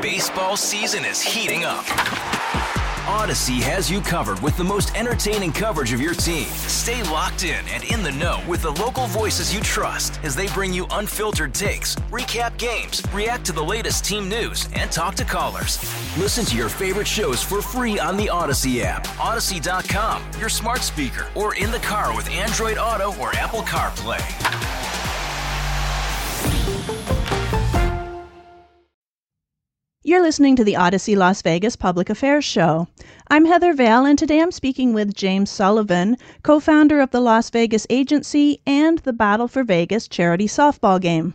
Baseball season is heating up. Odyssey has you covered with the most entertaining coverage of your team. Stay locked in and in the know with the local voices you trust as they bring you unfiltered takes, recap games, react to the latest team news, and talk to callers. Listen to your favorite shows for free on the Odyssey app, Odyssey.com, your smart speaker, or in the car with Android Auto or Apple CarPlay. You're listening to the Odyssey Las Vegas Public Affairs Show. I'm Heather Vale, and today I'm speaking with James Sullivan, co founder of the Las Vegas Agency and the Battle for Vegas charity softball game.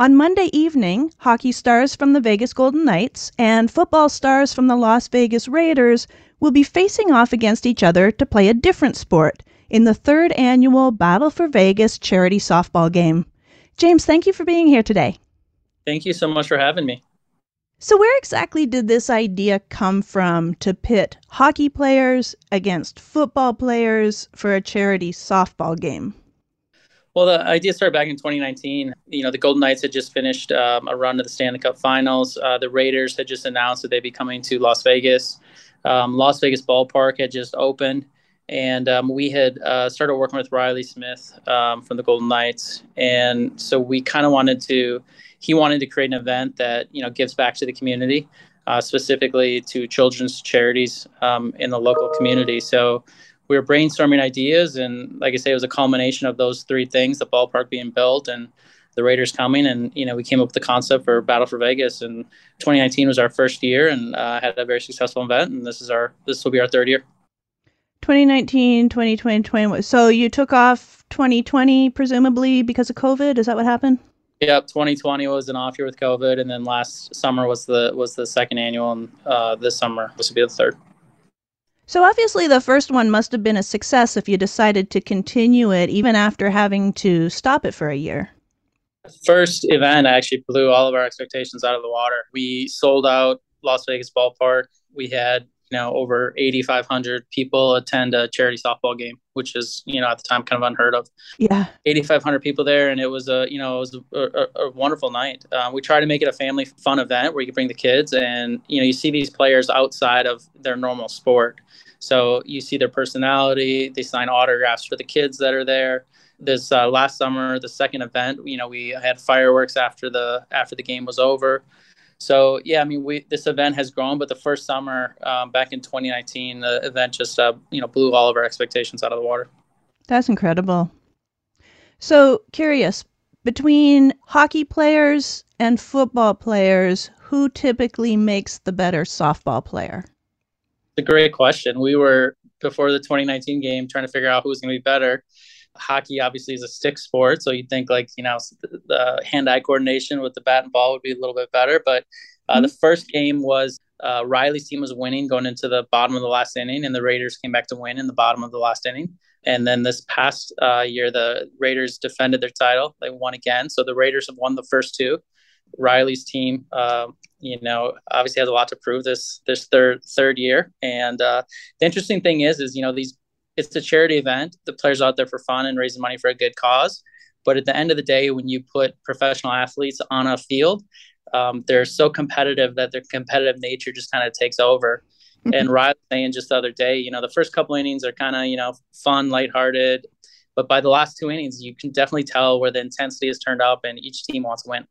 On Monday evening, hockey stars from the Vegas Golden Knights and football stars from the Las Vegas Raiders will be facing off against each other to play a different sport in the third annual Battle for Vegas charity softball game. James, thank you for being here today. Thank you so much for having me. So, where exactly did this idea come from to pit hockey players against football players for a charity softball game? Well, the idea started back in 2019. You know, the Golden Knights had just finished um, a run to the Stanley Cup Finals. Uh, the Raiders had just announced that they'd be coming to Las Vegas. Um, Las Vegas Ballpark had just opened, and um, we had uh, started working with Reilly Smith um, from the Golden Knights, and so we kind of wanted to he wanted to create an event that you know gives back to the community, uh, specifically to children's charities um, in the local community. So we were brainstorming ideas, and like I say, it was a culmination of those three things: the ballpark being built and the Raiders coming, and you know we came up with the concept for Battle for Vegas. And 2019 was our first year, and uh, had a very successful event. And this is our this will be our third year. 2019, 2020, 2021. So you took off 2020 presumably because of COVID. Is that what happened? Yep, 2020 was an off year with COVID, and then last summer was the was the second annual, and uh, this summer this will be the third. So obviously, the first one must have been a success if you decided to continue it, even after having to stop it for a year. First event actually blew all of our expectations out of the water. We sold out Las Vegas ballpark. We had you know over 8500 people attend a charity softball game which is you know at the time kind of unheard of. Yeah. 8500 people there and it was a you know it was a, a, a wonderful night. Uh, we try to make it a family fun event where you can bring the kids and you know you see these players outside of their normal sport. So you see their personality they sign autographs for the kids that are there. This uh, last summer the second event you know we had fireworks after the after the game was over so yeah, I mean, we this event has grown, but the first summer um, back in 2019, the event just uh, you know blew all of our expectations out of the water. That's incredible. So curious, between hockey players and football players, who typically makes the better softball player? It's a great question. We were before the 2019 game trying to figure out who was going to be better hockey obviously is a stick sport, so you'd think like you know the hand-eye coordination with the bat and ball would be a little bit better. But uh, mm-hmm. the first game was uh, Reilly's team was winning going into the bottom of the last inning, and the Raiders came back to win in the bottom of the last inning. And then this past uh, year, the Raiders defended their title. They won again, so the Raiders have won the first two. Reilly's team, uh, you know, obviously has a lot to prove this this third third year. And uh, the interesting thing is, is you know these it's a charity event. The players out there for fun and raising money for a good cause. But at the end of the day, when you put professional athletes on a field, um, they're so competitive that their competitive nature just kind of takes over. Mm-hmm. And Reilly saying just the other day, you know, the first couple innings are kind of, you know, fun, lighthearted. But by the last two innings, you can definitely tell where the intensity has turned up and each team wants to win.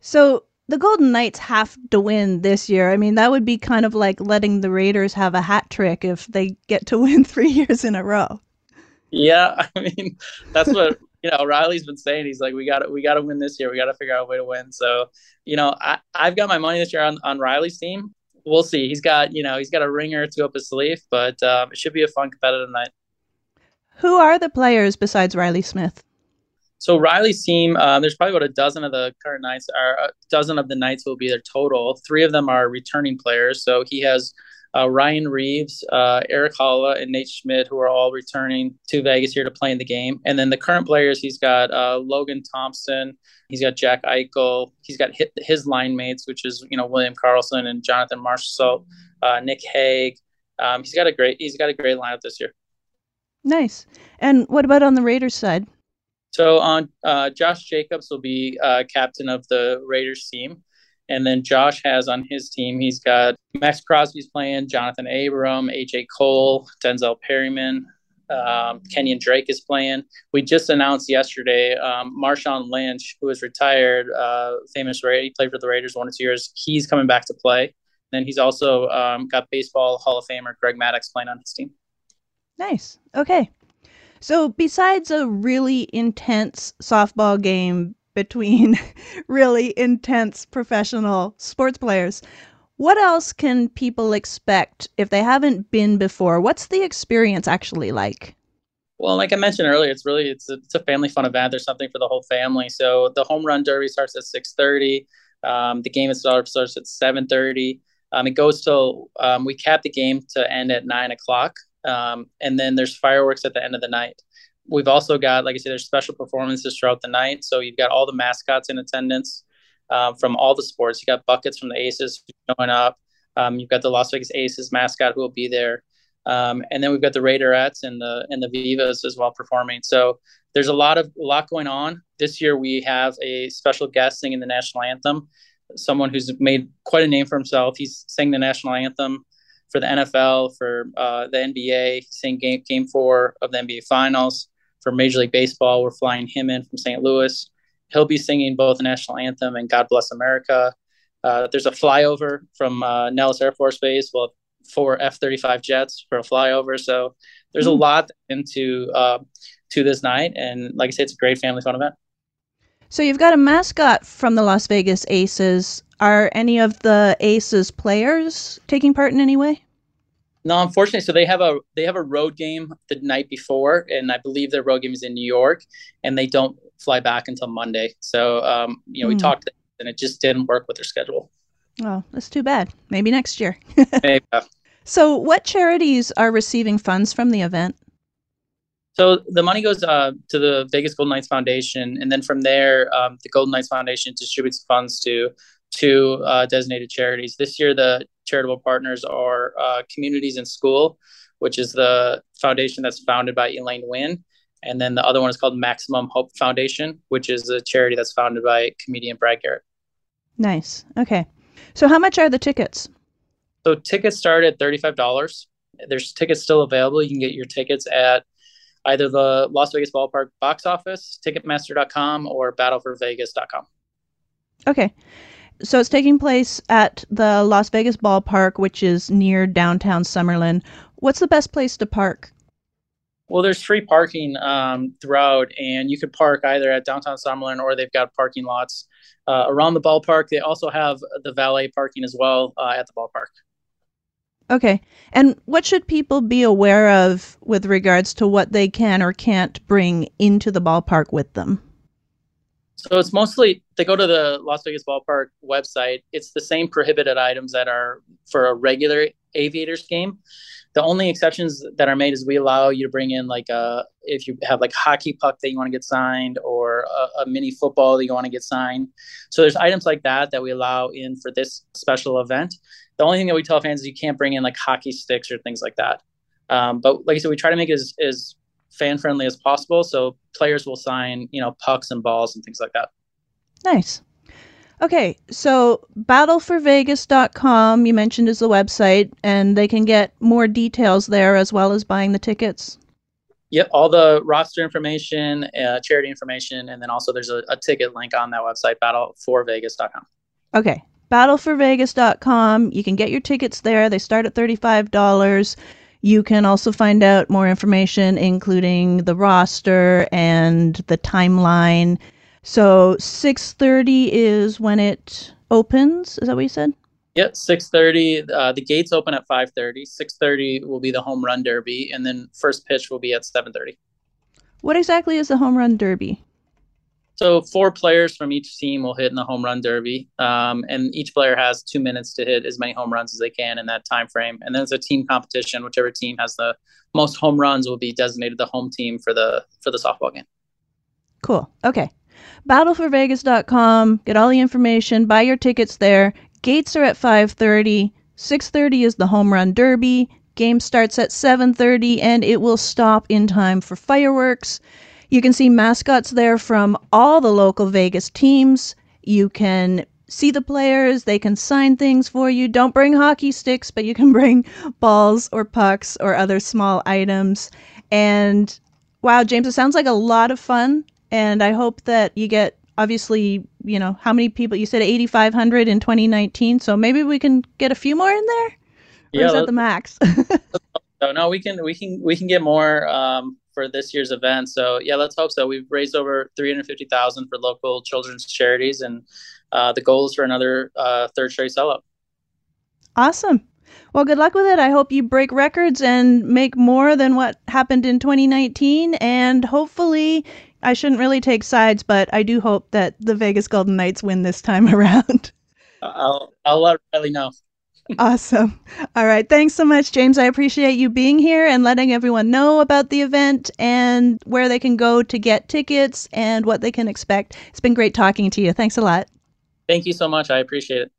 So the Golden Knights have to win this year. I mean, that would be kind of like letting the Raiders have a hat trick if they get to win three years in a row. Yeah, I mean, that's what you know. Reilly's been saying. He's like, we got to, we got to win this year. We got to figure out a way to win. So, you know, I, I've got my money this year on on Reilly's team. We'll see. He's got, you know, he's got a ringer to up his sleeve, but um, it should be a fun competitive night. Who are the players besides Reilly Smith? So Reilly's team, uh, there's probably about a dozen of the current Knights, are a dozen of the Knights will be their total. Three of them are returning players. So he has uh, Ryan Reaves, uh, Erik Haula, and Nate Schmidt, who are all returning to Vegas here to play in the game. And then the current players, he's got uh, Logan Thompson, he's got Jack Eichel, he's got his, his line mates, which is you know William Karlsson and Jonathan Marchessault, uh, Nic Hague. Um, he's got a great he's got a great lineup this year. Nice. And what about on the Raiders side? So on uh, Josh Jacobs will be uh, captain of the Raiders team, And then Josh has on his team, he's got Maxx Crosby's playing, Johnathan Abram, AJ Cole, Denzel Perryman, um, Kenyon Drake is playing. We just announced yesterday um, Marshawn Lynch, who is retired, uh, famous Ra- he played for the Raiders one or two years. He's coming back to play. Then he's also um, got baseball Hall of Famer Greg Maddux playing on his team. Nice. Okay. So, besides a really intense softball game between really intense professional sports players, what else can people expect if they haven't been before? What's the experience actually like? Well, like I mentioned earlier, it's really it's a, it's a family fun event. There's something for the whole family. So the home run derby starts at 6:30. Um, the game itself starts at 7:30. Um, it goes till um, we cap the game to end at nine o'clock, um, and then there's fireworks at the end of the night. We've also got, like I said, there's special performances throughout the night. So you've got all the mascots in attendance um, from all the sports. You got buckets from the Aces showing up. Um, you've got the Las Vegas Aces mascot who will be there, um, and then we've got the Raiderettes and the and the Vivas as well performing. So there's a lot of a lot going on this year. We have a special guest singing the national anthem, someone who's made quite a name for himself. He's sang the national anthem for the NFL, for uh, the NBA, sang game game four of the NBA Finals. For Major League Baseball, we're flying him in from St. Louis he'll be singing both the national anthem and God Bless America. Uh, there's a flyover from uh, Nellis Air Force Base. Well, four F-35 jets for a flyover. So there's mm. a hmm. lot into uh, to this night, and like I said, it's a great family fun event. So you've got a mascot from the Las Vegas Aces. Are any of the Aces players taking part in any way? No, unfortunately. So they have a they have a road game the night before, and I believe their road game is in New York, and they don't fly back until Monday. So, um, you know, mm. we hmm. talked and it just didn't work with their schedule. Oh, that's too bad. Maybe next year. Maybe. So, what charities are receiving funds from the event? So the money goes uh, to the Vegas Golden Knights Foundation, and then from there, um, the Golden Knights Foundation distributes funds to two uh, designated charities. This year, the charitable partners are uh, Communities in School, which is the foundation that's founded by Elaine Wynn, and then the other one is called Maximum Hope Foundation, which is a charity that's founded by comedian Brad Garrett. Nice. Okay. So how much are the tickets? So tickets start at $35. There's tickets still available. You can get your tickets at either the Las Vegas Ballpark box office, ticketmaster.com, or battleforvegas.com. Okay. So it's taking place at the Las Vegas Ballpark, which is near downtown Summerlin. What's the best place to park? Well, there's free parking um, throughout, and you could park either at downtown Summerlin or they've got parking lots uh, around the ballpark. They also have the valet parking as well uh, at the ballpark. Okay. And what should people be aware of with regards to what they can or can't bring into the ballpark with them? So it's mostly they go to the Las Vegas Ballpark website. It's the same prohibited items that are for a regular Aviators game the only exceptions that are made is we allow you to bring in like a if you have like hockey puck that you want to get signed or a, a, mini football that you want to get signed so there's items like that that we allow in for this special event the only thing that we tell fans is you can't bring in like hockey sticks or things like that um, but like i said we try to make it as, as fan friendly as possible so players will sign you know pucks and balls and things like that nice Okay, so battleforvegas.com you mentioned is the website, and they can get more details there as well as buying the tickets. Yep, all the roster information, uh, charity information, and then also there's a, a ticket link on that website, battleforvegas.com. Okay, battleforvegas.com. You can get your tickets there. They start at $35. You can also find out more information, including the roster and the timeline so 6:30 is when it opens. Is that what you said? Yep, 6:30. Uh, the gates open at 5:30. 6:30 will be the home run derby, and then first pitch will be at 7:30. What exactly is the home run derby? So four players from each team will hit in the home run derby, um, and each player has two minutes to hit as many home runs as they can in that time frame. And then it's a team competition. Whichever team has the most home runs will be designated the home team for the for the softball game. Cool. Okay battleforvegas.com. Get all the information. Buy your tickets there. Gates are at 5:30. 6:30 is the home run derby. Game starts at 7:30 and it will stop in time for fireworks. You can see mascots there from all the local Vegas teams. You can see the players, they can sign things for you. Don't bring hockey sticks, but you can bring balls or pucks or other small items. And wow, James, it sounds like a lot of fun. And I hope that you get obviously, you know, how many people you said 8,500 in 2019. So maybe we can get a few more in there. Or yeah, is that the max? so no, we can we can we can get more um, for this year's event. So yeah, let's hope so. We've raised over 350,000 for local children's charities, and uh, the goal is for another uh, third straight sellout. Awesome. Well, good luck with it. I hope you break records and make more than what happened in 2019. And hopefully, I shouldn't really take sides, but I do hope that the Vegas Golden Knights win this time around. I'll, I'll let Reilly know. Awesome. All right. Thanks so much, James. I appreciate you being here and letting everyone know about the event and where they can go to get tickets and what they can expect. It's been great talking to you. Thanks a lot. Thank you so much. I appreciate it.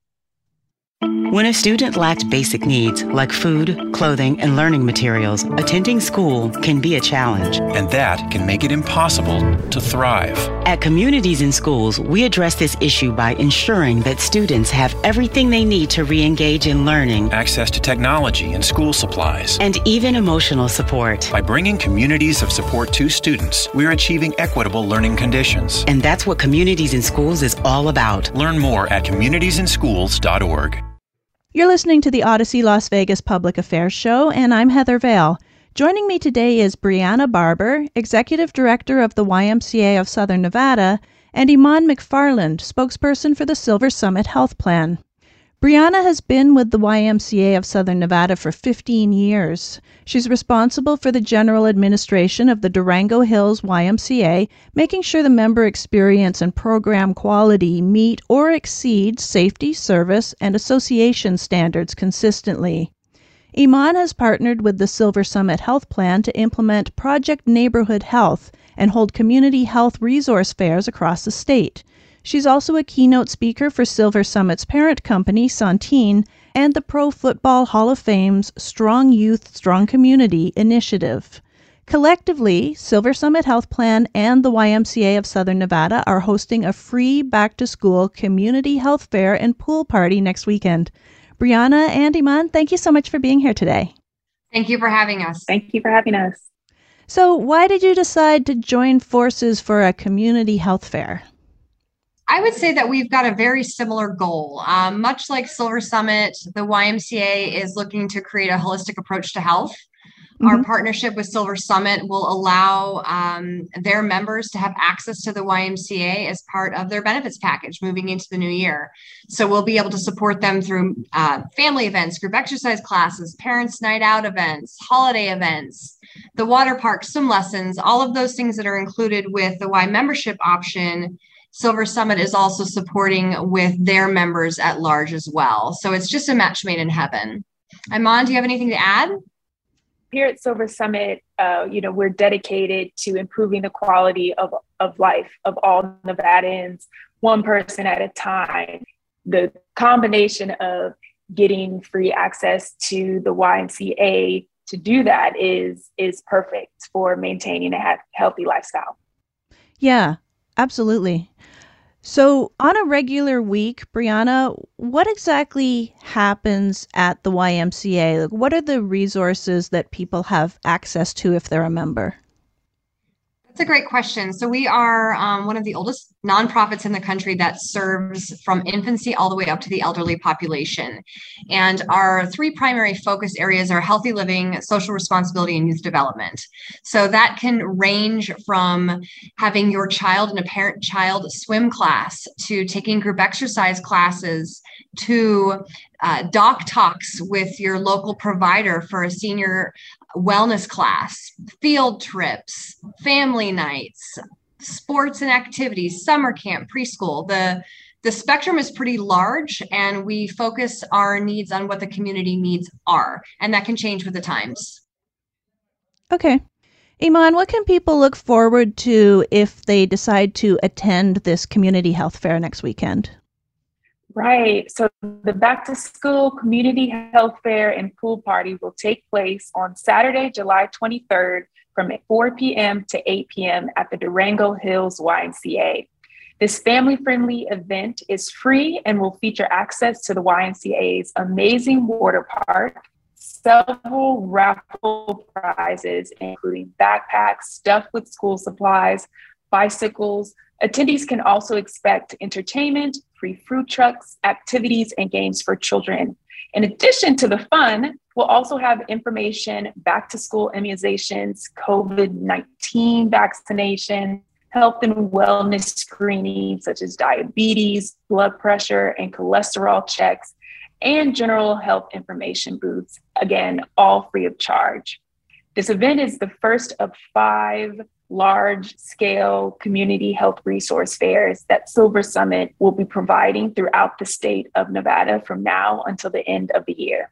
When a student lacks basic needs like food, clothing, and learning materials, attending school can be a challenge. And that can make it impossible to thrive. At Communities in Schools, we address this issue by ensuring that students have everything they need to re engage in learning, access to technology and school supplies, and even emotional support. By bringing communities of support to students, we're achieving equitable learning conditions. And that's what Communities in Schools is all about. Learn more at communitiesinschools.org. You're listening to the Odyssey Las Vegas Public Affairs Show, and I'm Heather Vale. Joining me today is Brianna Barber, Executive Director of the YMCA of Southern Nevada, and Iman McFarland, spokesperson for the Silver Summit Health Plan. Brianna has been with the YMCA of Southern Nevada for 15 years. She's responsible for the general administration of the Durango Hills YMCA, making sure the member experience and program quality meet or exceed safety, service, and association standards consistently. Iman has partnered with the Silver Summit Health Plan to implement Project Neighborhood Health and hold community health resource fairs across the state. She's also a keynote speaker for Silver Summit's parent company, Centene, and the Pro Football Hall of Fame's Strong Youth, Strong Community initiative. Collectively, Silver Summit Health Plan and the YMCA of Southern Nevada are hosting a free back to school community health fair and pool party next weekend. Brianna and Iman, thank you so much for being here today. Thank you for having us. Thank you for having us. So, why did you decide to join forces for a community health fair? I would say that we've got a very similar goal. Um, much like Silver Summit, the YMCA is looking to create a holistic approach to health. Mm-hmm. Our partnership with Silver Summit will allow um, their members to have access to the YMCA as part of their benefits package moving into the new year. So we'll be able to support them through uh, family events, group exercise classes, parents' night out events, holiday events, the water park, swim lessons, all of those things that are included with the Y membership option Silver Summit is also supporting with their members at large as well. So it's just a match made in heaven. Iman, do you have anything to add? Here at Silver Summit, uh, you know, we're dedicated to improving the quality of, of life of all Nevadans, one person at a time. The combination of getting free access to the YMCA to do that is is perfect for maintaining a healthy lifestyle. Yeah, absolutely. So, on a regular week, Brianna, what exactly happens at the YMCA? Like, what are the resources that people have access to if they're a member? That's a great question. So, we are um, one of the oldest nonprofits in the country that serves from infancy all the way up to the elderly population. And our three primary focus areas are healthy living, social responsibility, and youth development. So, that can range from having your child in a parent child swim class to taking group exercise classes to uh, doc talks with your local provider for a senior wellness class, field trips, family nights, sports and activities, summer camp, preschool. The the spectrum is pretty large and we focus our needs on what the community needs are and that can change with the times. Okay. Iman, what can people look forward to if they decide to attend this community health fair next weekend? Right. So the back to school community health fair and pool party will take place on Saturday, July 23rd from 4 p.m. to 8 p.m. at the Durango Hills YMCA. This family friendly event is free and will feature access to the YMCA's amazing water park, several raffle prizes, including backpacks stuffed with school supplies, bicycles. Attendees can also expect entertainment, free food trucks, activities, and games for children. In addition to the fun, we'll also have information back to school immunizations, COVID 19 vaccination, health and wellness screenings such as diabetes, blood pressure, and cholesterol checks, and general health information booths, again, all free of charge. This event is the first of five large scale community health resource fairs that Silver Summit will be providing throughout the state of Nevada from now until the end of the year.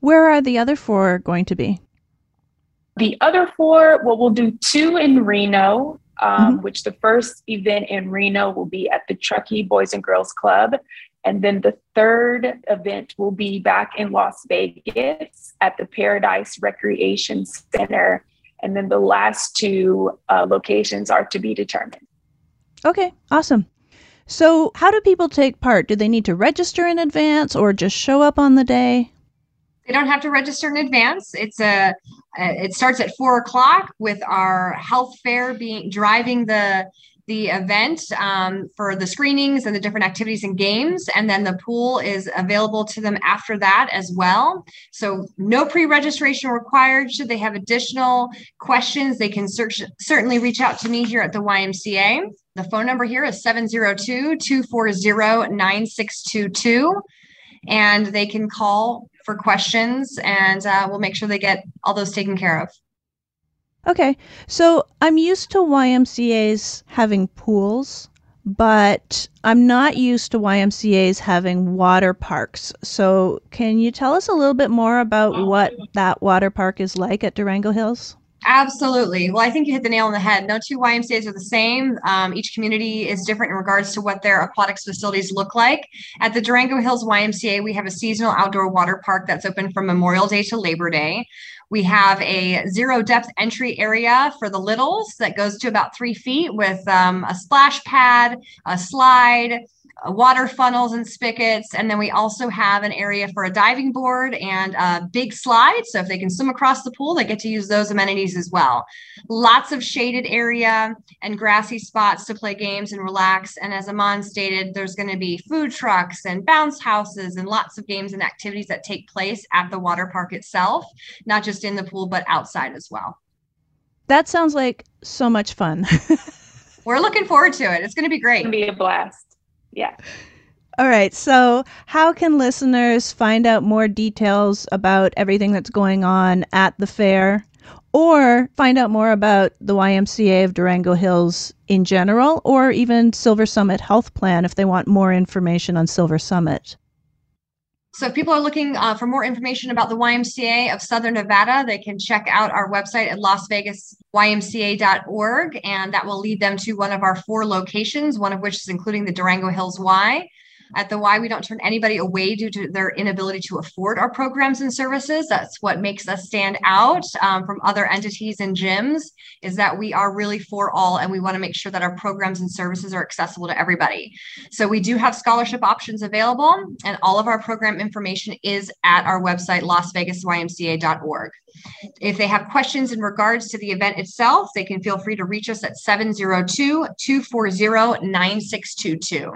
Where are the other four going to be? The other four, well, we'll do two in Reno, um, mm-hmm. which the first event in Reno will be at the Truckee Boys and Girls Club. And then the third event will be back in Las Vegas at the Paradise Recreation Center. And then the last two uh, locations are to be determined. Okay, awesome. So, how do people take part? Do they need to register in advance or just show up on the day? They don't have to register in advance. It's a it starts at four o'clock with our health fair being driving the the event um, for the screenings and the different activities and games. And then the pool is available to them after that as well. So no pre-registration required. Should they have additional questions, they can search, certainly reach out to me here at the YMCA. The phone number here is 702-240-9622. And they can call for questions and uh, we'll make sure they get all those taken care of. Okay, so I'm used to YMCA's having pools, but I'm not used to YMCA's having water parks. So, can you tell us a little bit more about what that water park is like at Durango Hills? Absolutely. Well, I think you hit the nail on the head. No two YMCA's are the same. Um, each community is different in regards to what their aquatics facilities look like. At the Durango Hills YMCA, we have a seasonal outdoor water park that's open from Memorial Day to Labor Day. We have a zero depth entry area for the littles that goes to about three feet with um, a splash pad, a slide, Uh, water funnels and spigots. And then we also have an area for a diving board and a big slide. So if they can swim across the pool, they get to use those amenities as well. Lots of shaded area and grassy spots to play games and relax. And as Iman stated, there's going to be food trucks and bounce houses and lots of games and activities that take place at the water park itself, not just in the pool, but outside as well. That sounds like so much fun. We're looking forward to it. It's going to be great. It's going to be a blast yeah. All right. So, how can listeners find out more details about everything that's going on at the fair or find out more about the YMCA of Durango Hills in general or even Silver Summit Health Plan if they want more information on Silver Summit? So, if people are looking uh, for more information about the YMCA of Southern Nevada, they can check out our website at lasvegasymca.org, and that will lead them to one of our four locations, one of which is including the Durango Hills Y. At the Y, we don't turn anybody away due to their inability to afford our programs and services. That's what makes us stand out um, from other entities and gyms is that we are really for all and we want to make sure that our programs and services are accessible to everybody. So we do have scholarship options available and all of our program information is at our website, lasvegasymca.org. If they have questions in regards to the event itself, they can feel free to reach us at 702 240 9622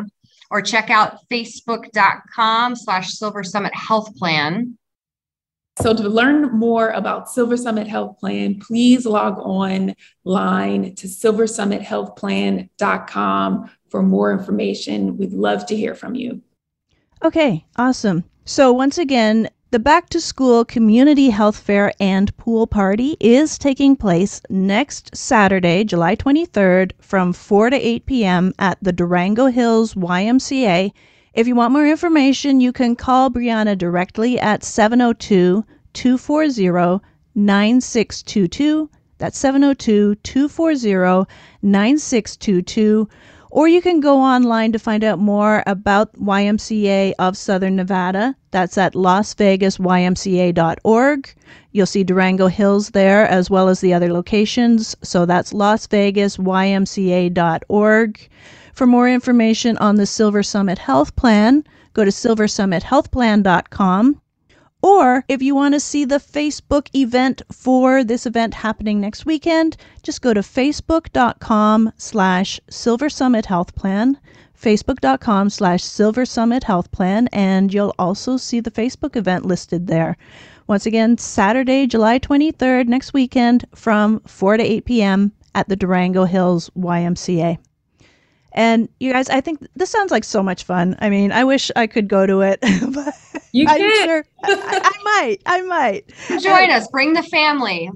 or check out facebook.com slash Silver Summit Health Plan. So to learn more about Silver Summit Health Plan, please log on line to silversummithealthplan.com for more information. We'd love to hear from you. Okay, awesome. So once again, the Back to School Community Health Fair and Pool Party is taking place next Saturday, July 23rd from 4 to 8 p.m. at the Durango Hills YMCA. If you want more information, you can call Brianna directly at 702 240 9622. That's 702 240 9622 or you can go online to find out more about YMCA of Southern Nevada. That's at lasvegasymca.org. You'll see Durango Hills there as well as the other locations. So that's lasvegasymca.org. For more information on the Silver Summit Health Plan, go to silversummithealthplan.com. Or if you want to see the Facebook event for this event happening next weekend, just go to facebook.com slash Silver Summit Health Plan, facebook.com slash Silver Summit Health Plan, and you'll also see the Facebook event listed there. Once again, Saturday, July 23rd, next weekend from 4 to 8 p.m. at the Durango Hills YMCA. And you guys, I think this sounds like so much fun. I mean, I wish I could go to it. but you I'm can. sure I, I might. I might. Join us. Bring the family.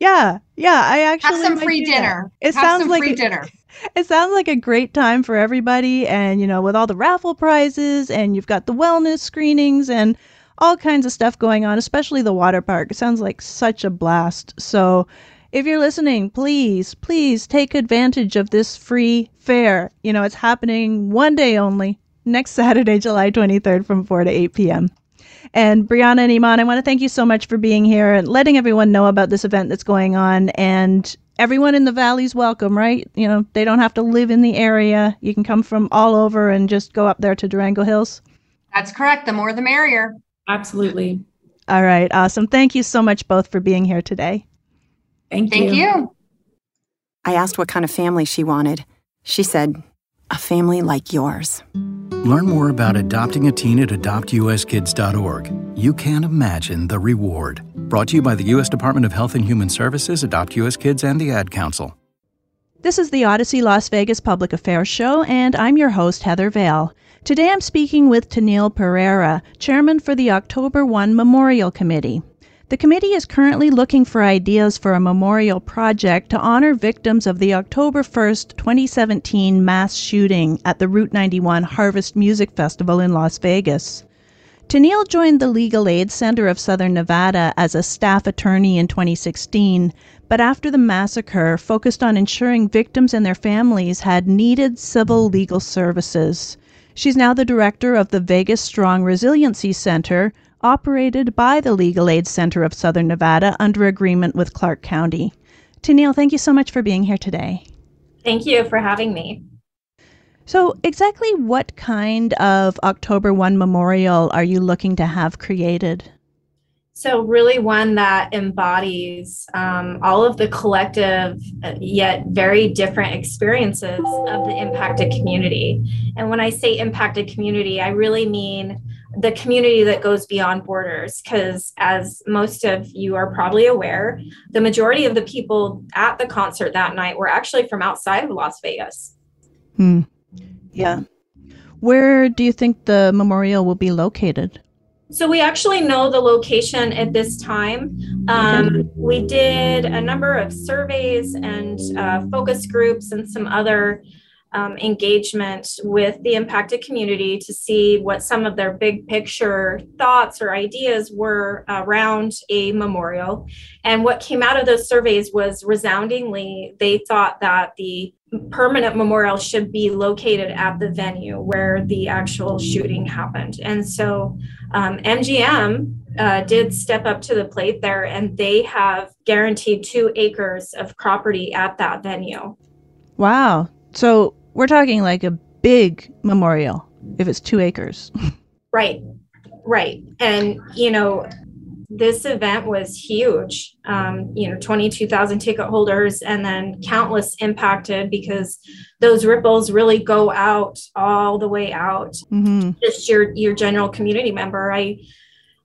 Yeah, yeah. I actually Have some free do that. dinner. It Have sounds some like free a- dinner. It sounds like a great time for everybody, and you know, with all the raffle prizes, and you've got the wellness screenings, and all kinds of stuff going on, especially the water park. It sounds like such a blast. So, if you're listening, please, please take advantage of this free fair. You know, it's happening one day only, next Saturday, July 23rd from 4 to 8 p.m. And Brianna and Iman, I want to thank you so much for being here and letting everyone know about this event that's going on. And everyone in the valley's welcome, right? You know, they don't have to live in the area. You can come from all over and just go up there to Durango Hills. That's correct. The more the merrier. Absolutely. All right, awesome. Thank you so much both for being here today. Thank, you. Thank you. I asked what kind of family she wanted. She said, a family like yours. Learn more about adopting a teen at adoptuskids.org. You can't imagine the reward. Brought to you by the U.S. Department of Health and Human Services, Adopt U.S. Kids, and the Ad Council. This is the Odyssey Las Vegas Public Affairs Show, and I'm your host, Heather Vale. Today I'm speaking with Tennille Pereira, Chairman for the October 1 Memorial Committee. The committee is currently looking for ideas for a memorial project to honor victims of the October 1st, 2017 mass shooting at the Route 91 Harvest Music Festival in Las Vegas. Tennille joined the Legal Aid Center of Southern Nevada as a staff attorney in 2016, but after the massacre, focused on ensuring victims and their families had needed civil legal services. She's now the director of the Vegas Strong Resiliency Center, operated by the Legal Aid Center of Southern Nevada under agreement with Clark County. Tennille, thank you so much for being here today. Thank you for having me. So, exactly what kind of October 1 memorial are you looking to have created? So, really, one that embodies um, all of the collective, uh, yet very different experiences of the impacted community. And when I say impacted community, I really mean the community that goes beyond borders. Because, as most of you are probably aware, the majority of the people at the concert that night were actually from outside of Las Vegas. Hmm. Yeah. Where do you think the memorial will be located? So we actually know the location at this time. Um, we did a number of surveys and uh, focus groups and some other um, engagement with the impacted community to see what some of their big picture thoughts or ideas were around a memorial. And what came out of those surveys was resoundingly, they thought that the permanent memorial should be located at the venue where the actual shooting happened. And so um, MGM uh, did step up to the plate there and they have guaranteed two acres of property at that venue. Wow. So we're talking like a big memorial if it's two acres. Right, right. And, you know, this event was huge. Um, you know, 22,000 ticket holders and then countless impacted because those ripples really go out all the way out. Mm-hmm. Just your your general community member. I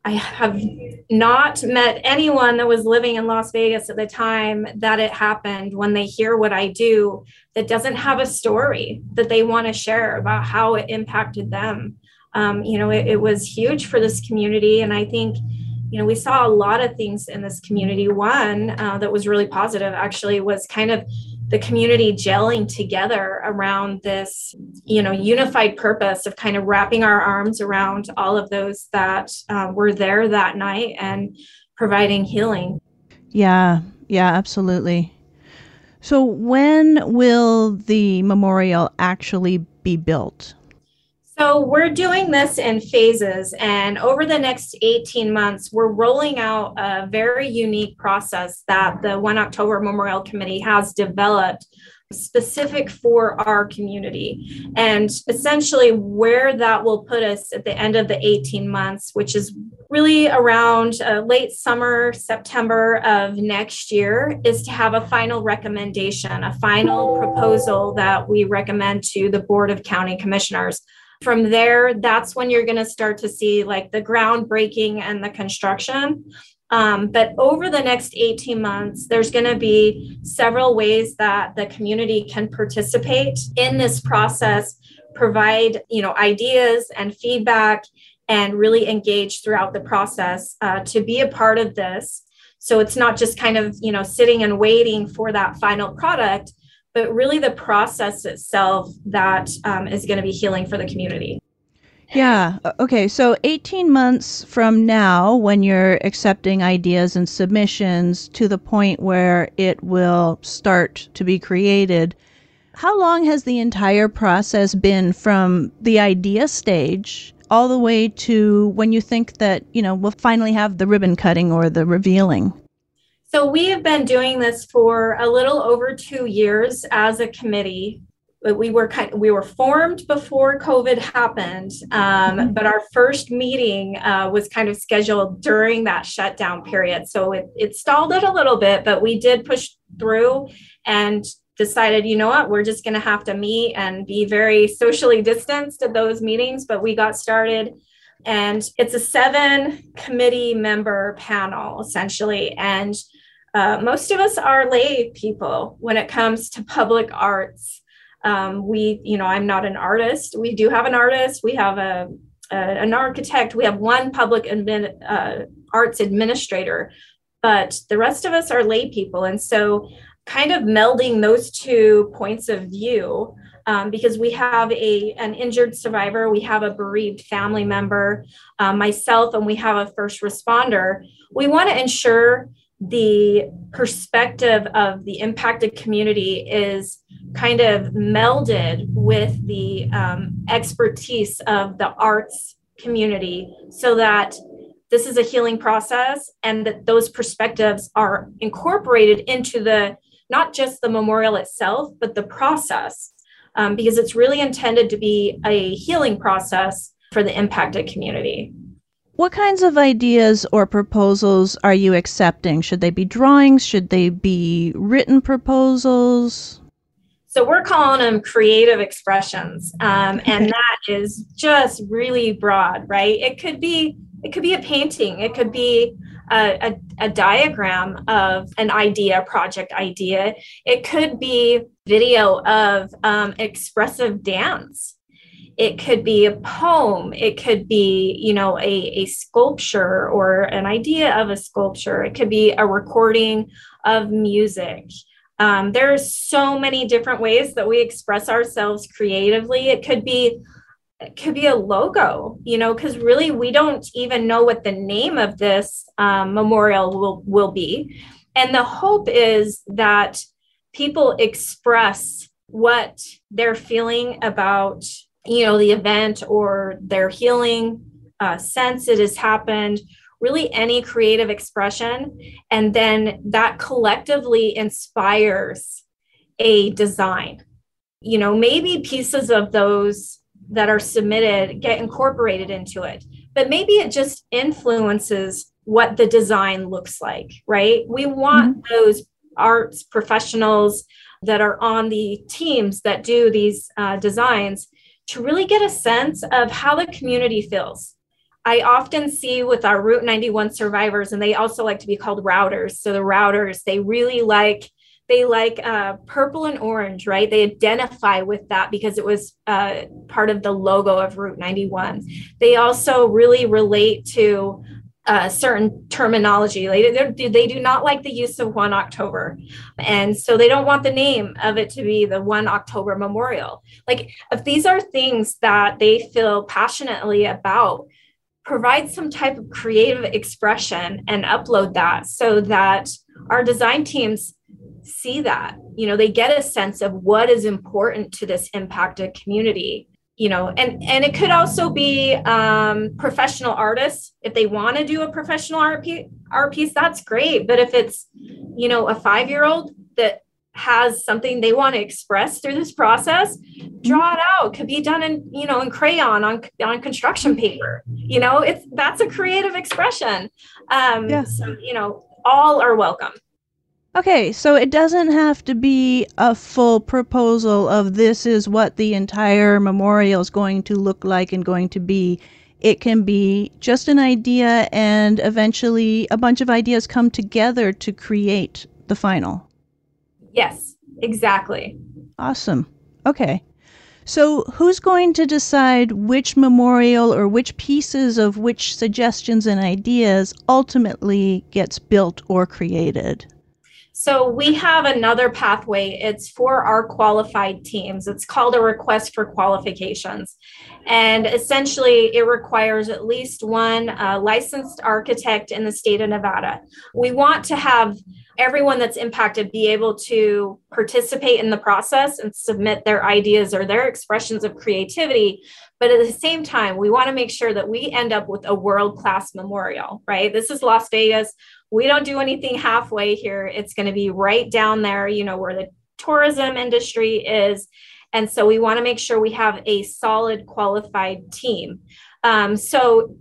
I have not met anyone that was living in Las Vegas at the time that it happened when they hear what I do that doesn't have a story that they want to share about how it impacted them. Um, you know, it, it was huge for this community. And I think, you know, we saw a lot of things in this community. One uh, that was really positive actually was kind of the community gelling together around this you know unified purpose of kind of wrapping our arms around all of those that uh, were there that night and providing healing Yeah, yeah, absolutely. So when will the memorial actually be built? So we're doing this in phases, and over the next 18 months, we're rolling out a very unique process that the One October Memorial Committee has developed specific for our community. And essentially, where that will put us at the end of the 18 months, which is really around uh, late summer, September of next year, is to have a final recommendation, a final proposal that we recommend to the Board of County Commissioners. From there, that's when you're going to start to see like the groundbreaking and the construction. Um, but over the next 18 months, there's going to be several ways that the community can participate in this process, provide you know ideas and feedback, and really engage throughout the process uh, to be a part of this. So it's not just kind of you know sitting and waiting for that final product, but really the process itself that um, is going to be healing for the community. Yeah. Okay. So 18 months from now, when you're accepting ideas and submissions to the point where it will start to be created, how long has the entire process been from the idea stage all the way to when you think that, you know, we'll finally have the ribbon cutting or the revealing? So we have been doing this for a little over two years as a committee we were kind of, we were formed before COVID happened, um, mm-hmm. but our first meeting uh, was kind of scheduled during that shutdown period. So it, it stalled it a little bit, but we did push through and decided, you know what, we're just going to have to meet and be very socially distanced at those meetings. But we got started, and it's a seven committee member panel essentially, and uh, most of us are lay people when it comes to public arts. Um, we, you know, I'm not an artist. We do have an artist. We have a, a an architect. We have one public admin, uh, arts administrator, but the rest of us are lay people. And so, kind of melding those two points of view. Um, because we have a an injured survivor, we have a bereaved family member, um, myself, and we have a first responder. We want to ensure the perspective of the impacted community is kind of melded with the um, expertise of the arts community so that this is a healing process and that those perspectives are incorporated into the not just the memorial itself but the process um, because it's really intended to be a healing process for the impacted community what kinds of ideas or proposals are you accepting? Should they be drawings? Should they be written proposals? So we're calling them creative expressions, um, and that is just really broad, right? It could be it could be a painting, it could be a, a, a diagram of an idea, project idea. It could be video of um, expressive dance. It could be a poem. It could be, you know, a, a sculpture or an idea of a sculpture. It could be a recording of music. Um, are so many different ways that we express ourselves creatively. It could be it could be a logo, you know, because really we don't even know what the name of this um, memorial will will be, and the hope is that people express what they're feeling about, you know, the event or their healing uh, sense it has happened really any creative expression. And then that collectively inspires a design. You know, maybe pieces of those that are submitted get incorporated into it, but maybe it just influences what the design looks like, right? We want mm-hmm. those arts professionals that are on the teams that do these uh, designs to really get a sense of how the community feels I often see with our Route 91 survivors, and they also like to be called routers. So the routers, they really like they like uh, purple and orange, right? They identify with that because it was uh, part of the logo of Route 91. They also really relate to uh, certain terminology. They, they do not like the use of 1 October. And so they don't want the name of it to be the 1 October Memorial. Like, if these are things that they feel passionately about, provide some type of creative expression and upload that so that our design teams see that you know they get a sense of what is important to this impacted community you know and and it could also be um, professional artists. If they want to do a professional art piece, art piece that's great. But if it's you know a five year old that has something they want to express through this process draw it out. Could be done in you know in crayon on on construction paper. You know it's that's a creative expression. Um yeah. so you know all are welcome Okay, so it doesn't have to be a full proposal of this is what the entire memorial is going to look like and going to be. It can be just an idea, and eventually a bunch of ideas come together to create the final. Yes, exactly. Awesome. Okay. So, who's going to decide which memorial or which pieces of which suggestions and ideas ultimately gets built or created? So we have another pathway. It's for our qualified teams. It's called a request for qualifications. And essentially, it requires at least one uh, licensed architect in the state of Nevada. We want to have everyone that's impacted be able to participate in the process and submit their ideas or their expressions of creativity. But at the same time, we want to make sure that we end up with a world class memorial, right? This is Las Vegas we don't do anything halfway here. It's going to be right down there, you know, where the tourism industry is. And so we want to make sure we have a solid, qualified team. Um, so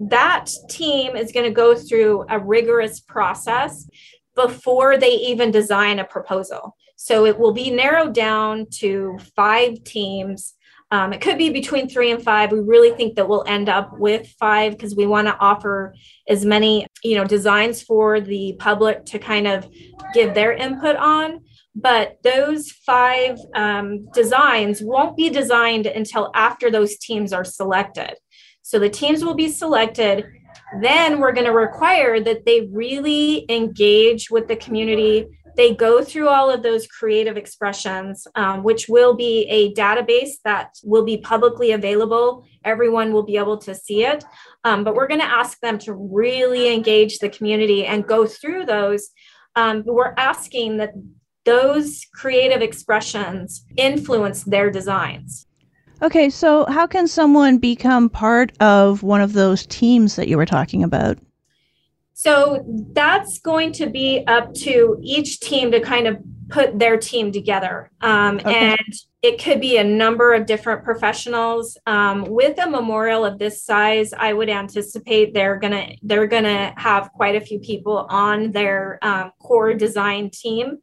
that team is going to go through a rigorous process before they even design a proposal. So it will be narrowed down to five teams um, it could be between three and five. We really think that we'll end up with five because we want to offer as many, you know, designs for the public to kind of give their input on. But those five um, designs won't be designed until after those teams are selected. So the teams will be selected. Then we're going to require that they really engage with the community they go through all of those creative expressions, um, which will be a database that will be publicly available. Everyone will be able to see it. Um, but we're going to ask them to really engage the community and go through those. Um, we're asking that those creative expressions influence their designs. Okay, so how can someone become part of one of those teams that you were talking about? So that's going to be up to each team to kind of put their team together. Um, okay. And it could be a number of different professionals. Um, with a memorial of this size, I would anticipate they're gonna they're gonna have quite a few people on their um, core design team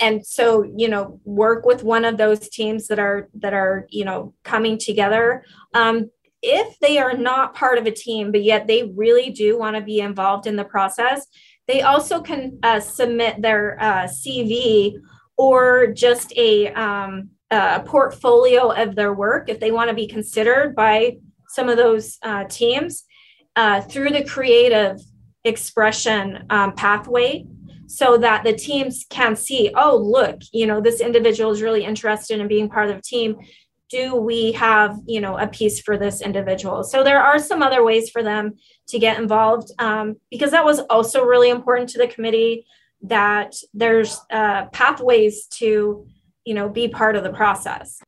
and so you know work with one of those teams that are that are you know coming together um, if they are not part of a team, but yet they really do want to be involved in the process, they also can uh, submit their uh, CV or just a, um, a, portfolio of their work if they want to be considered by some of those uh, teams uh, through the creative expression um, pathway so that the teams can see oh look you know this individual is really interested in being part of the team do we have you know a piece for this individual? So there are some other ways for them to get involved um, because that was also really important to the committee that there's uh, pathways to you know be part of the process.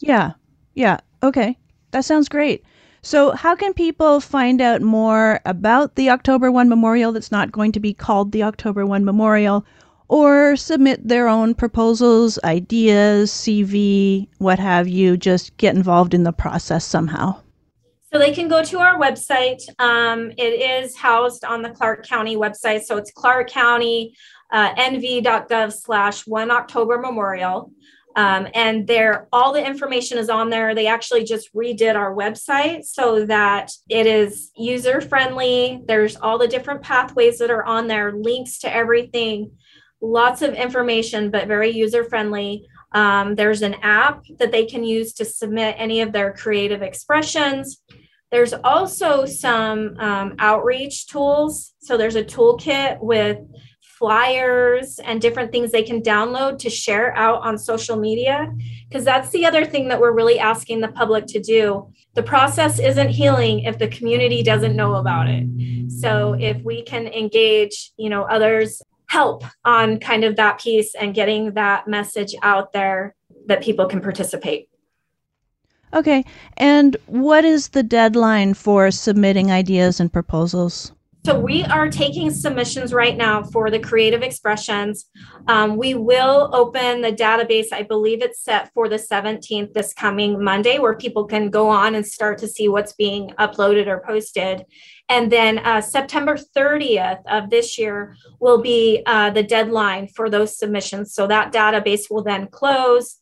Yeah yeah okay that sounds great. So how can people find out more about the october 1 memorial that's not going to be called the october 1 memorial or submit their own proposals, ideas, CV, what have you. Just get involved in the process somehow. So they can go to our website. Um, it is housed on the Clark County website. So it's Clark County uh, nv.gov slash one October Memorial. Um, and there, all the information is on there. They actually just redid our website so that it is user friendly. There's all the different pathways that are on there, links to everything lots of information, but very user friendly. Um, there's an app that they can use to submit any of their creative expressions. There's also some um, outreach tools. So there's a toolkit with flyers and different things they can download to share out on social media. Because that's the other thing that we're really asking the public to do. The process isn't healing if the community doesn't know about it. So if we can engage, you know, others help on kind of that piece and getting that message out there that people can participate. Okay. And what is the deadline for submitting ideas and proposals? So we are taking submissions right now for the creative expressions. Um, we will open the database. I believe it's set for the 17th this coming Monday, where people can go on and start to see what's being uploaded or posted. And then uh, September 30th of this year will be uh, the deadline for those submissions. So that database will then close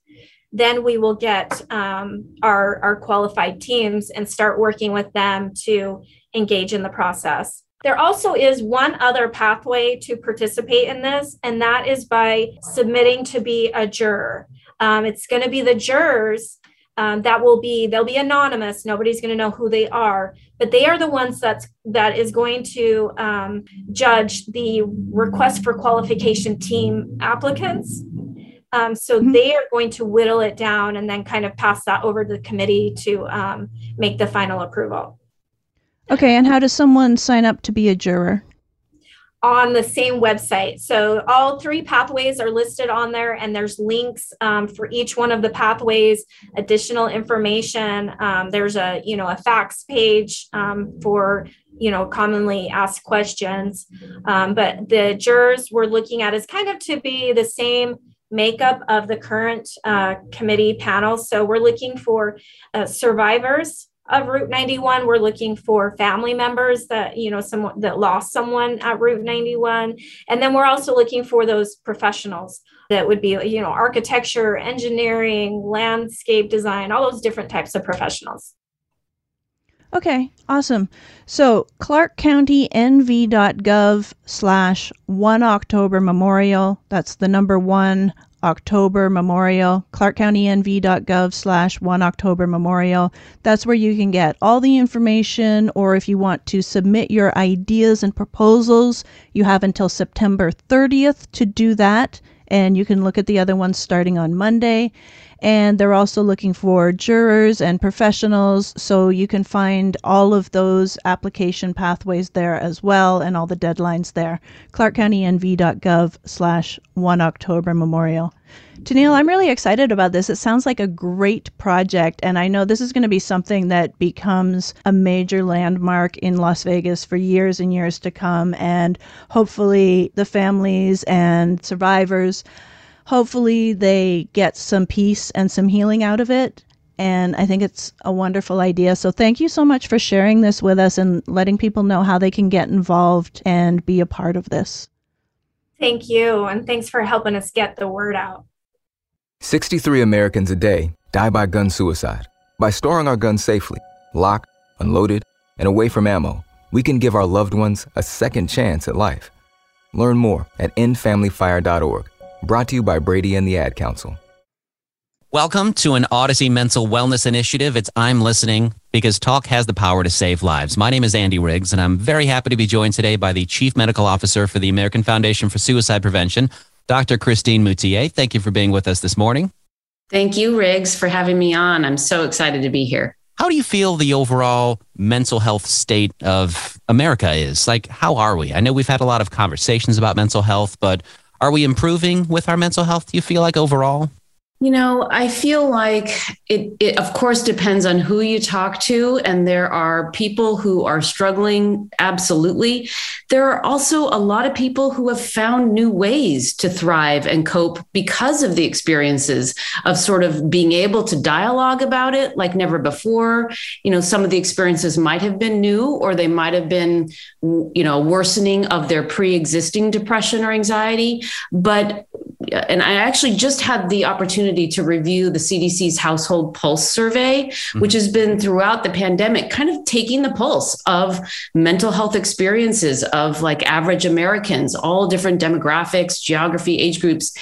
then we will get um, our, our qualified teams and start working with them to engage in the process. There also is one other pathway to participate in this, and that is by submitting to be a juror. Um, it's going to be the jurors um, that will be they'll be anonymous. Nobody's going to know who they are, but they are the ones that's that is going to um, judge the request for qualification team applicants. Um, so mm-hmm. they are going to whittle it down and then kind of pass that over to the committee to um, make the final approval. Okay, and how does someone sign up to be a juror? On the same website. So all three pathways are listed on there, and there's links um, for each one of the pathways, additional information. Um, there's a you know a facts page um, for you know commonly asked questions, um, but the jurors we're looking at is kind of to be the same makeup of the current uh, committee panel. So we're looking for uh, survivors of Route 91. We're looking for family members that, you know, someone that lost someone at Route 91. And then we're also looking for those professionals that would be, you know, architecture, engineering, landscape design, all those different types of professionals. Okay, awesome. So clarkcountynv.gov slash one October Memorial. That's the number one October Memorial, clarkcountynv.gov slash 1 October Memorial. That's where you can get all the information, or if you want to submit your ideas and proposals, you have until September 30th to do that. And you can look at the other ones starting on Monday. And they're also looking for jurors and professionals. So you can find all of those application pathways there as well and all the deadlines there. clarkcountynv.gov slash 1 October Memorial. Tennille, I'm really excited about this. It sounds like a great project, and I know this is going to be something that becomes a major landmark in Las Vegas for years and years to come. And hopefully, the families and survivors hopefully they get some peace and some healing out of it. And I think it's a wonderful idea. So thank you so much for sharing this with us and letting people know how they can get involved and be a part of this. Thank you. And thanks for helping us get the word out. 63 Americans a day die by gun suicide. By storing our guns safely, locked, unloaded, and away from ammo, we can give our loved ones a second chance at life. Learn more at endfamilyfire.org. Brought to you by Brady and the Ad Council. Welcome to an Audacy Mental Wellness Initiative. It's I'm Listening because talk has the power to save lives. My name is Andy Riggs, and I'm very happy to be joined today by the Chief Medical Officer for the American Foundation for Suicide Prevention, Dr. Christine Moutier. Thank you for being with us this morning. Thank you, Riggs, for having me on. I'm so excited to be here. How do you feel the overall mental health state of America is? Like, how are we? I know we've had a lot of conversations about mental health, but are we improving with our mental health, do you feel like overall? You know, I feel like it, it, of course, depends on who you talk to. And there are people who are struggling, absolutely. There are also a lot of people who have found new ways to thrive and cope because of the experiences of sort of being able to dialogue about it like never before. You know, some of the experiences might have been new or they might have been, you know, worsening of their pre existing depression or anxiety. But and I actually just had the opportunity to review the CDC's Household Pulse Survey, mm-hmm. which has been throughout the pandemic, kind of taking the pulse of mental health experiences of like average Americans, all different demographics, geography, age groups.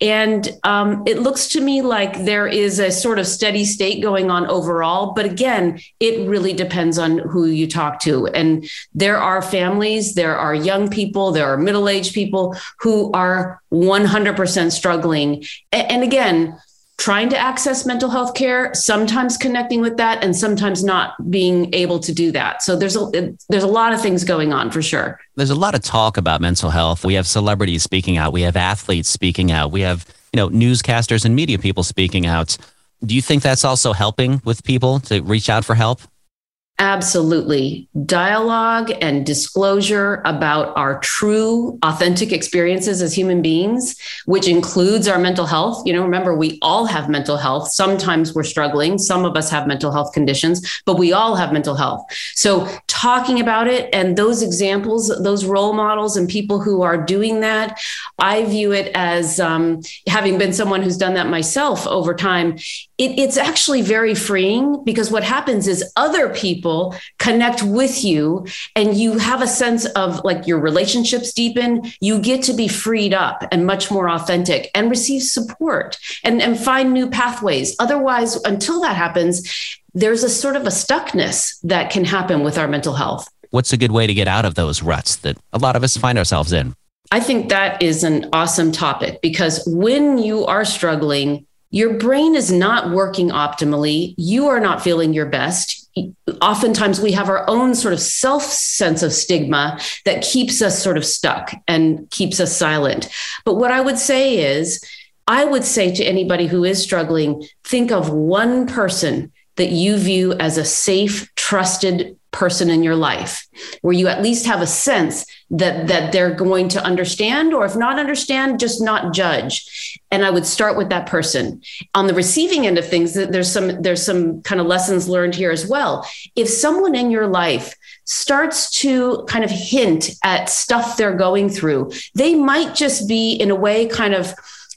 And um, it looks to me like there is a sort of steady state going on overall. But again, it really depends on who you talk to. And there are families, there are young people, there are middle aged people who are 100% struggling. And again, trying to access mental health care, sometimes connecting with that and sometimes not being able to do that. So there's a there's a lot of things going on for sure. There's a lot of talk about mental health. We have celebrities speaking out, we have athletes speaking out, we have, you know, newscasters and media people speaking out. Do you think that's also helping with people to reach out for help? Absolutely. Dialogue and disclosure about our true, authentic experiences as human beings, which includes our mental health. You know, remember, we all have mental health. Sometimes we're struggling. Some of us have mental health conditions, but we all have mental health. So, talking about it and those examples, those role models, and people who are doing that, I view it as um, having been someone who's done that myself over time. It, it's actually very freeing because what happens is other people connect with you and you have a sense of like your relationships deepen. You get to be freed up and much more authentic and receive support and, and find new pathways. Otherwise, until that happens, there's a sort of a stuckness that can happen with our mental health. What's a good way to get out of those ruts that a lot of us find ourselves in? I think that is an awesome topic because when you are struggling, your brain is not working optimally. You are not feeling your best. Oftentimes, we have our own sort of self sense of stigma that keeps us sort of stuck and keeps us silent. But what I would say is, I would say to anybody who is struggling, think of one person that you view as a safe, trusted person in your life where you at least have a sense that that they're going to understand or if not understand just not judge. And i would start with that person. On the receiving end of things there's some there's some kind of lessons learned here as well. If someone in your life starts to kind of hint at stuff they're going through they might just be in a way kind of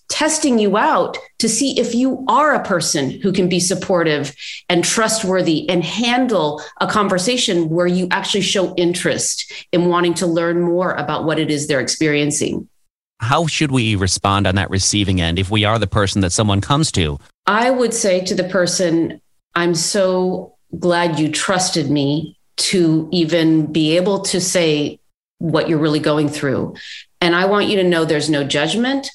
testing you out to see if you are a person who can be supportive and trustworthy and handle a conversation where you actually show interest in wanting to learn more about what it is they're experiencing. How should we respond on that receiving end if we are the person that someone comes to? I would say to the person, I'm so glad you trusted me to even be able to say what you're really going through. And I want you to know there's no judgment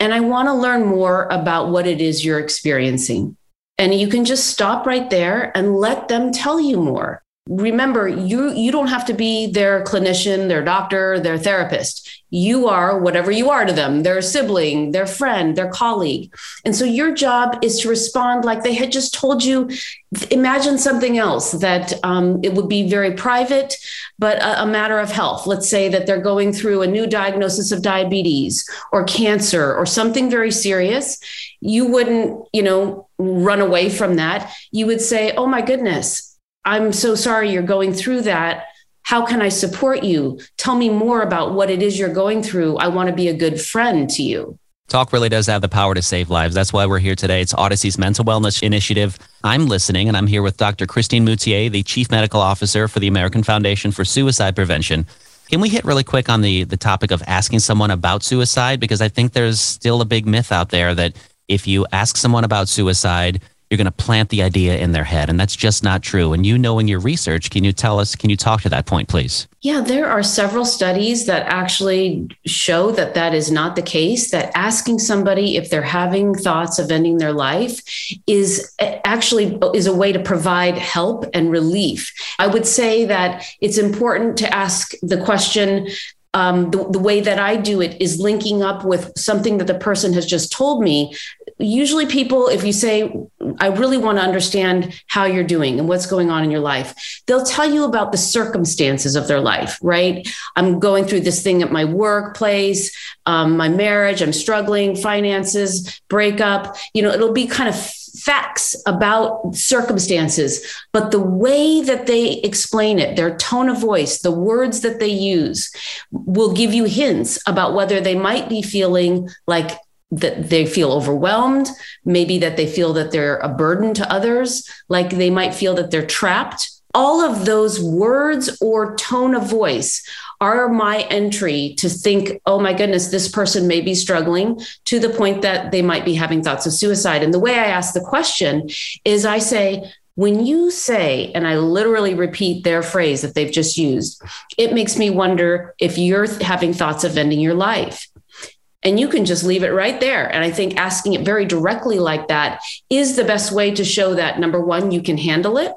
and I want to learn more about what it is you're experiencing. And you can just stop right there and let them tell you more remember you you don't have to be their clinician their doctor their therapist. You are whatever you are to them. Their sibling their friend their colleague. And so your job is to respond like they had just told you. Imagine something else that um, it would be very private but a, a matter of health. Let's say that they're going through a new diagnosis of diabetes or cancer or something very serious. You wouldn't you know run away from that. You would say oh my goodness I'm so sorry you're going through that. How can I support you? Tell me more about what it is you're going through. I want to be a good friend to you. Talk really does have the power to save lives. That's why we're here today. It's Audacy's mental wellness initiative. I'm listening, and I'm here with Dr. Christine Moutier, the Chief Medical Officer for the American Foundation for Suicide Prevention. Can we hit really quick on the, the topic of asking someone about suicide? Because I think there's still a big myth out there that if you ask someone about suicide, you're going to plant the idea in their head. And that's just not true. And you knowing your research, can you tell us, can you talk to that point, please? Yeah, there are several studies that actually show that that is not the case, that asking somebody if they're having thoughts of ending their life is actually is a way to provide help and relief. I would say that it's important to ask the question um, the, the, way that I do it is linking up with something that the person has just told me. Usually people if you say i really want to understand how you're doing and what's going on in your life they'll tell you about the circumstances of their life right? I'm going through this thing at my workplace um, my marriage i'm struggling finances breakup you know it'll be kind of facts about circumstances but the way that they explain it their tone of voice the words that they use will give you hints about whether they might be feeling like that they feel overwhelmed, maybe that they feel that they're a burden to others, like they might feel that they're trapped. All of those words or tone of voice are my entry to think, oh my goodness, this person may be struggling to the point that they might be having thoughts of suicide. And the way I ask the question is I say, when you say, and I literally repeat their phrase that they've just used, it makes me wonder if you're having thoughts of ending your life. And you can just leave it right there. And I think asking it very directly like that is the best way to show that number one, you can handle it.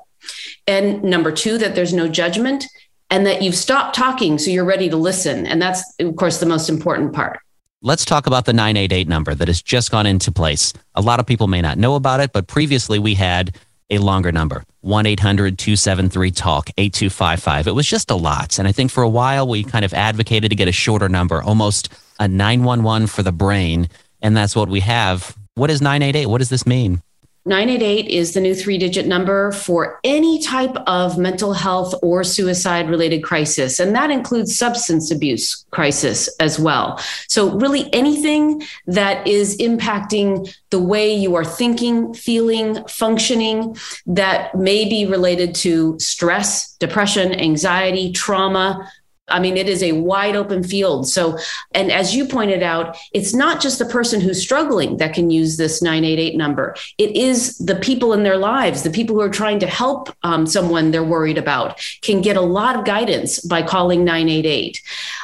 And number two, that there's no judgment and that you've stopped talking. So you're ready to listen. And that's, of course, the most important part. Let's talk about the 988 number that has just gone into place. A lot of people may not know about it, but previously we had a longer number. 1 800 273 TALK 8255. It was just a lot. And I think for a while we kind of advocated to get a shorter number, almost a 911 for the brain. And that's what we have. What is 988? What does this mean? 988 is the new three digit number for any type of mental health or suicide related crisis. And that includes substance abuse crisis as well. So, really, anything that is impacting the way you are thinking, feeling, functioning that may be related to stress, depression, anxiety, trauma, I mean, it is a wide open field. So, and as you pointed out, it's not just the person who's struggling that can use this 988 number. It is the people in their lives, the people who are trying to help um, someone they're worried about, can get a lot of guidance by calling 988.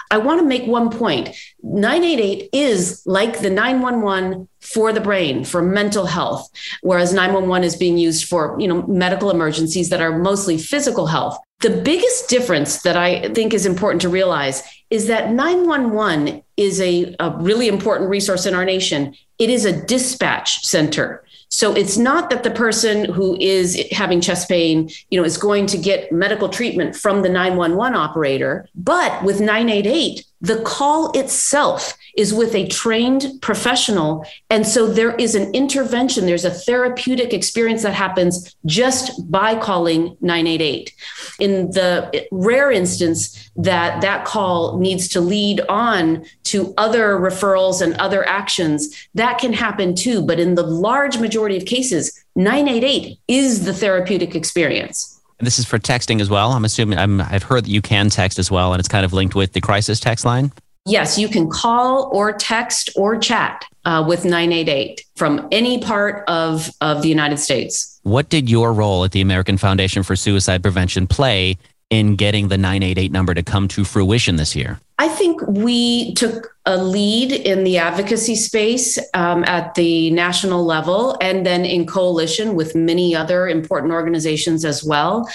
I want to make one point 988 is like the 911 for the brain for mental health whereas 911 is being used for you know medical emergencies that are mostly physical health the biggest difference that I think is important to realize is that 911 is a, a, really important resource in our nation. It is a dispatch center. So it's not that the person who is having chest pain, you know, is going to get medical treatment from the 911 operator, but with 988, the call itself is with a trained professional. And so there is an intervention, there's a therapeutic experience that happens just by calling 988. In the rare instance that that call needs to lead on to other referrals and other actions, that can happen too. But in the large majority of cases, 988 is the therapeutic experience. And this is for texting as well. I'm assuming i have heard that you can text as well, and it's kind of linked with the crisis text line. Yes, you can call or text or chat uh, with 988 from any part of, of the United States. What did your role at the American Foundation for Suicide Prevention play in getting the 988 number to come to fruition this year? I think we took a lead in the advocacy space um, at the national level and then in coalition with many other important organizations as well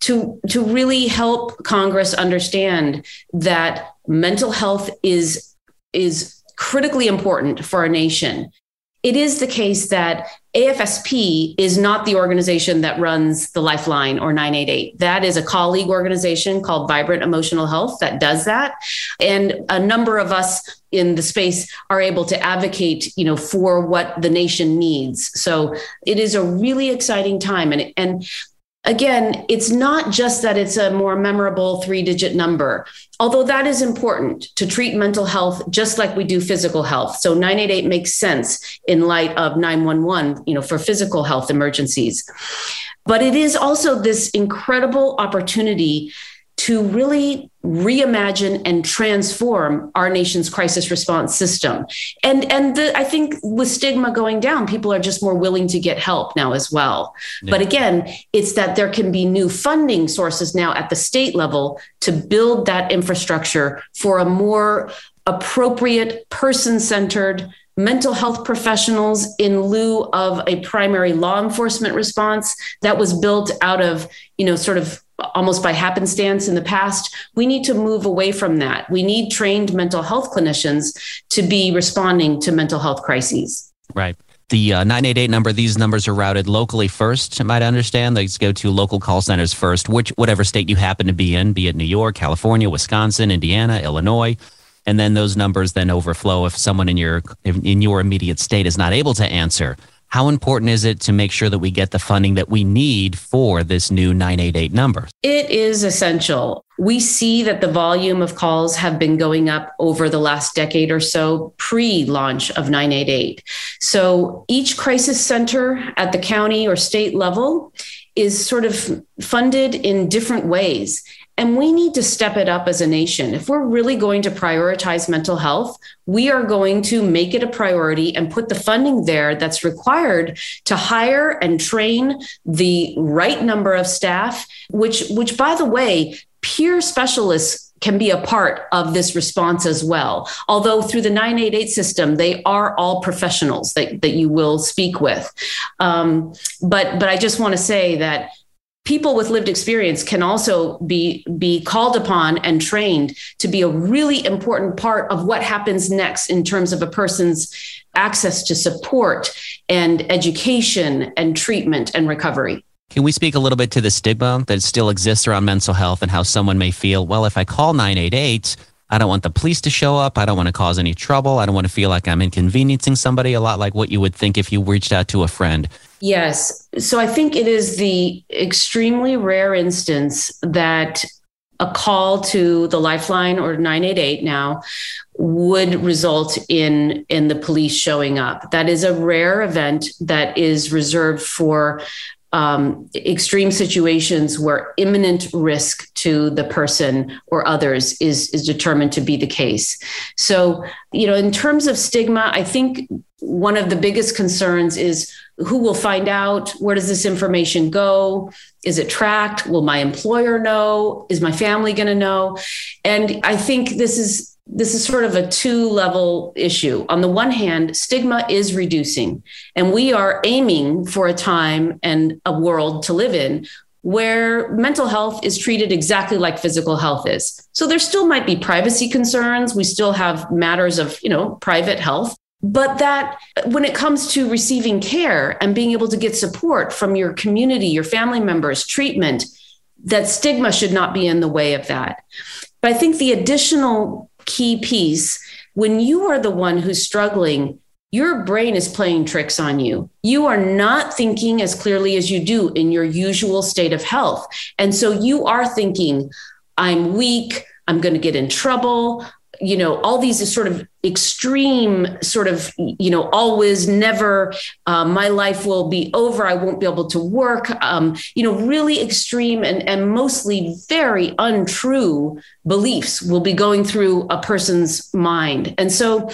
to, to really help Congress understand that mental health is, is critically important for our nation it is the case that AFSP is not the organization that runs the Lifeline or 988. That is a colleague organization called Vibrant Emotional Health that does that. And a number of us in the space are able to advocate, you know, for what the nation needs. So it is a really exciting time. And, and again, it's not just that it's a more memorable three digit number, although that is important to treat mental health just like we do physical health. So 988 makes sense in light of 911, you know, for physical health emergencies. But it is also this incredible opportunity to really reimagine and transform our nation's crisis response system. And and the, I think with stigma going down, people are just more willing to get help now as well. Yeah. But again, it's that there can be new funding sources now at the state level to build that infrastructure for a more appropriate person-centered mental health professionals in lieu of a primary law enforcement response that was built out of you know sort of almost by happenstance in the past. We need to move away from that. We need trained mental health clinicians to be responding to mental health crises. Right. The uh, 988 number these numbers are routed locally first I might understand these go to local call centers first which whatever state you happen to be in be it new york california wisconsin indiana illinois and then those numbers then overflow if someone in your in your immediate state is not able to answer how important is it to make sure that we get the funding that we need for this new 988 number? It is essential. We see that the volume of calls have been going up over the last decade or so pre launch of 988. So each crisis center at the county or state level is sort of funded in different ways. And we need to step it up as a nation. If we're really going to prioritize mental health, we are going to make it a priority and put the funding there that's required to hire and train the right number of staff, which, which by the way, peer specialists can be a part of this response as well. Although through the 988 system, they are all professionals that, that you will speak with. Um, but, but I just want to say that people with lived experience can also be be called upon and trained to be a really important part of what happens next in terms of a person's access to support and education and treatment and recovery. Can we speak a little bit to the stigma that still exists around mental health and how someone may feel, well, if I call 988, I don't want the police to show up. I don't want to cause any trouble. I don't want to feel like I'm inconveniencing somebody, a lot like what you would think if you reached out to a friend. Yes. So I think it is the extremely rare instance that a call to the lifeline or 988 now would result in in the police showing up that is a rare event that is reserved for um, extreme situations where imminent risk to the person or others is is determined to be the case. So, you know, in terms of stigma, I think one of the biggest concerns is who will find out? Where does this information go? Is it tracked? Will my employer know? Is my family going to know? And i think this is this is sort of a two level issue. On the one hand, stigma is reducing, and we are aiming for a time and a world to live in where mental health is treated exactly like physical health is. So there still might be privacy concerns. We still have matters of, you know, private health. But that when it comes to receiving care and being able to get support from your community, your family members, treatment, that stigma should not be in the way of that. But I think the additional key piece when you are the one who's struggling your brain is playing tricks on you. You are not thinking as clearly as you do in your usual state of health. And so you are thinking, I'm weak, I'm going to get in trouble, you know all these sort of extreme sort of you know always never uh, my life will be over. I won't be able to work. Um, you know really extreme and, and mostly very untrue beliefs will be going through a person's mind. And so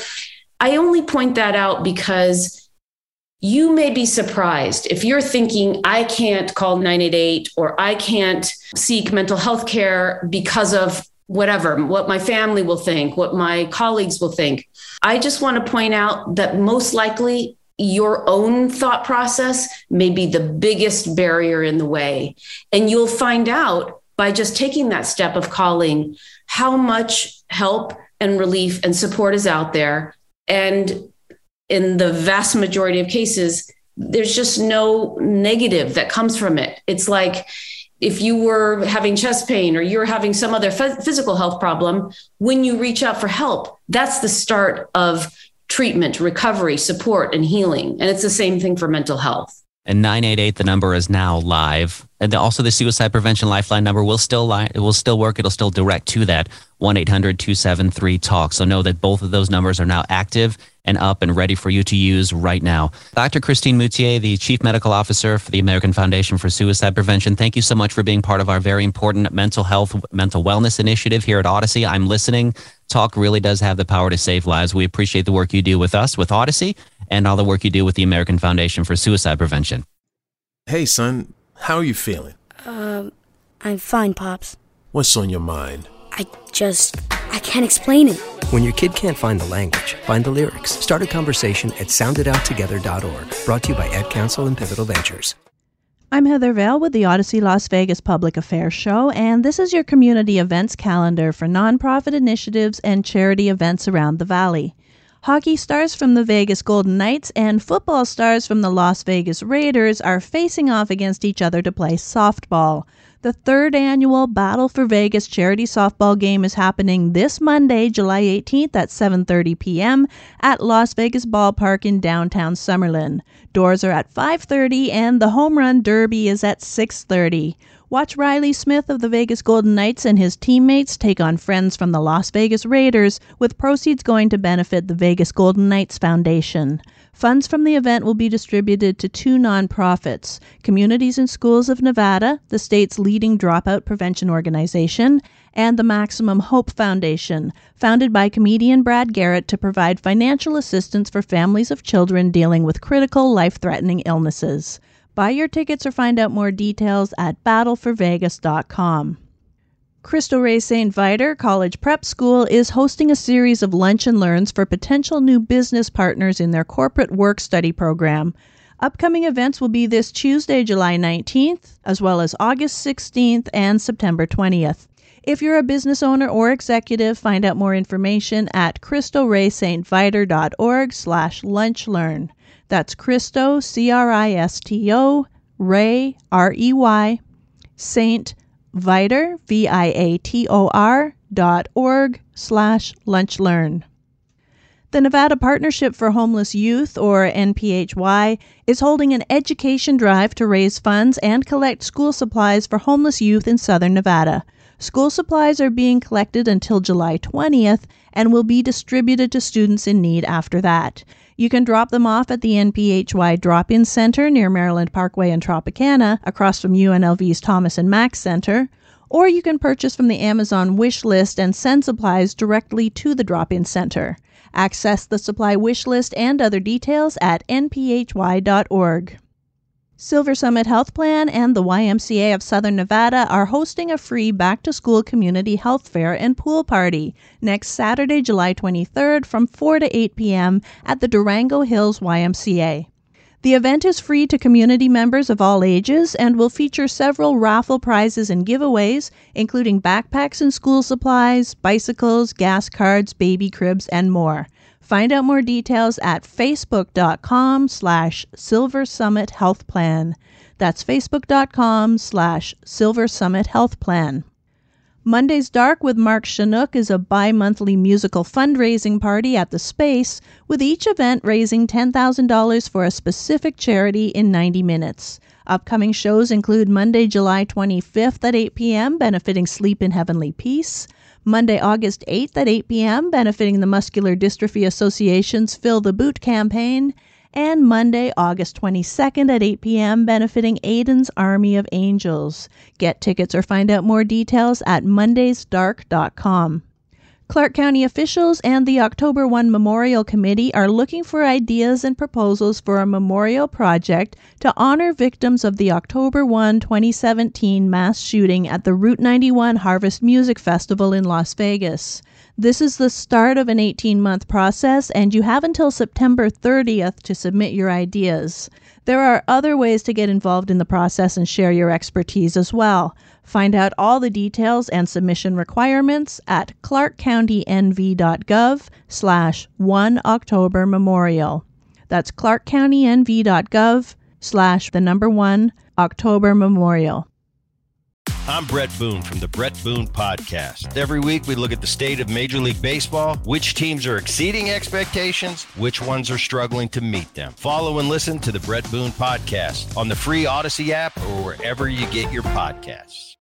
i only point that out because you may be surprised. If you're thinking, I can't call 988 or I can't seek mental health care because of whatever, what my family will think, what my colleagues will think. I just want to point out that most likely your own thought process may be the biggest barrier in the way. And you'll find out by just taking that step of calling how much help and relief and support is out there. And in the vast majority of cases, there's just no negative that comes from it. It's like, if you were having chest pain or you're having some other physical health problem, when you reach out for help, that's the start of treatment, recovery, support, and healing. And it's the same thing for mental health. And 988, the number is now live. And also the suicide prevention lifeline number will still li- it will still work. It'll still direct to that 1-800-273-TALK. So know that both of those numbers are now active and up and ready for you to use right now. Dr. Christine Moutier, the Chief Medical Officer for the American Foundation for Suicide Prevention, thank you so much for being part of our very important mental health, mental wellness initiative here at Audacy. I'm listening. Talk really does have the power to save lives. We appreciate the work you do with us, with Audacy, and all the work you do with the American Foundation for Suicide Prevention. Hey, son, how are you feeling? Um, I'm fine, Pops. What's on your mind? I just. I can't explain it. When your kid can't find the language, find the lyrics. Start a conversation at soundedouttogether.org. Brought to you by Ad Council and Pivotal Ventures. I'm Heather Vale with the Audacy Las Vegas Public Affairs Show, and this is your community events calendar for nonprofit initiatives and charity events around the Valley. Hockey stars from the Vegas Golden Knights and football stars from the Las Vegas Raiders are facing off against each other to play softball. The third annual Battle for Vegas charity softball game is happening this Monday, July 18th at 7:30 p.m. at Las Vegas Ballpark in downtown Summerlin. Doors are at 5:30 and the home run derby is at 6:30. Watch Reilly Smith of the Vegas Golden Knights and his teammates take on friends from the Las Vegas Raiders, with proceeds going to benefit the Vegas Golden Knights Foundation. Funds from the event will be distributed to two nonprofits Communities In Schools of Nevada, the state's leading dropout prevention organization, and the Maximum Hope Foundation, founded by comedian Brad Garrett to provide financial assistance for families of children dealing with critical life threatening illnesses. Buy your tickets or find out more details at battleforvegas.com. Cristo Rey St. Viator College Prep School is hosting a series of lunch and learns for potential new business partners in their corporate work study program. Upcoming events will be this Tuesday, July 19th, as well as August 16th and September 20th. If you're a business owner or executive, find out more information at cristoreystviator.org slash lunchlearn. That's Cristo, C-R-I-S-T-O, Rey, R E Saint Viator, dot org slash lunchlearn. The Nevada Partnership for Homeless Youth, or NPHY, is holding an education drive to raise funds and collect school supplies for homeless youth in southern Nevada. School supplies are being collected until July 20th and will be distributed to students in need after that. You can drop them off at the NPHY Drop In Center near Maryland Parkway and Tropicana, across from UNLV's Thomas and Mack Center, or you can purchase from the Amazon wish list and send supplies directly to the Drop In Center. Access the supply wish list and other details at nphy.org. SilverSummit Healthplan and the YMCA of Southern Nevada are hosting a free back to school community health fair and pool party next Saturday, July 23rd from 4 to 8 p.m. at the Durango Hills YMCA. The event is free to community members of all ages and will feature several raffle prizes and giveaways, including backpacks and school supplies, bicycles, gas cards, baby cribs, and more. Find out more details at facebook.com slash SilverSummit Healthplan. That's facebook.com slash SilverSummit Healthplan. Monday's Dark with Mark Shunock is a bi monthly musical fundraising party at the Space, with each event raising $10,000 for a specific charity in 90 minutes. Upcoming shows include Monday, July 25th at 8 p.m., benefiting Sleep in Heavenly Peace. Monday, August 8th at 8 p.m., benefiting the Muscular Dystrophy Association's Fill the Boot campaign and Monday, August 22nd at 8 p.m., benefiting Aiden's Army of Angels. Get tickets or find out more details at mondaysdark.com. Clark County officials and the October 1 Memorial Committee are looking for ideas and proposals for a memorial project to honor victims of the October 1, 2017 mass shooting at the Route 91 Harvest Music Festival in Las Vegas. This is the start of an 18 month process, and you have until September 30th to submit your ideas. There are other ways to get involved in the process and share your expertise as well. Find out all the details and submission requirements at clarkcountynv.gov slash 1 October Memorial. That's clarkcountynv.gov slash the number 1 October Memorial. I'm Bret Boone from the Bret Boone Podcast. Every week we look at the state of Major League Baseball, which teams are exceeding expectations, which ones are struggling to meet them. Follow and listen to the Bret Boone Podcast on the free Audacy app or wherever you get your podcasts.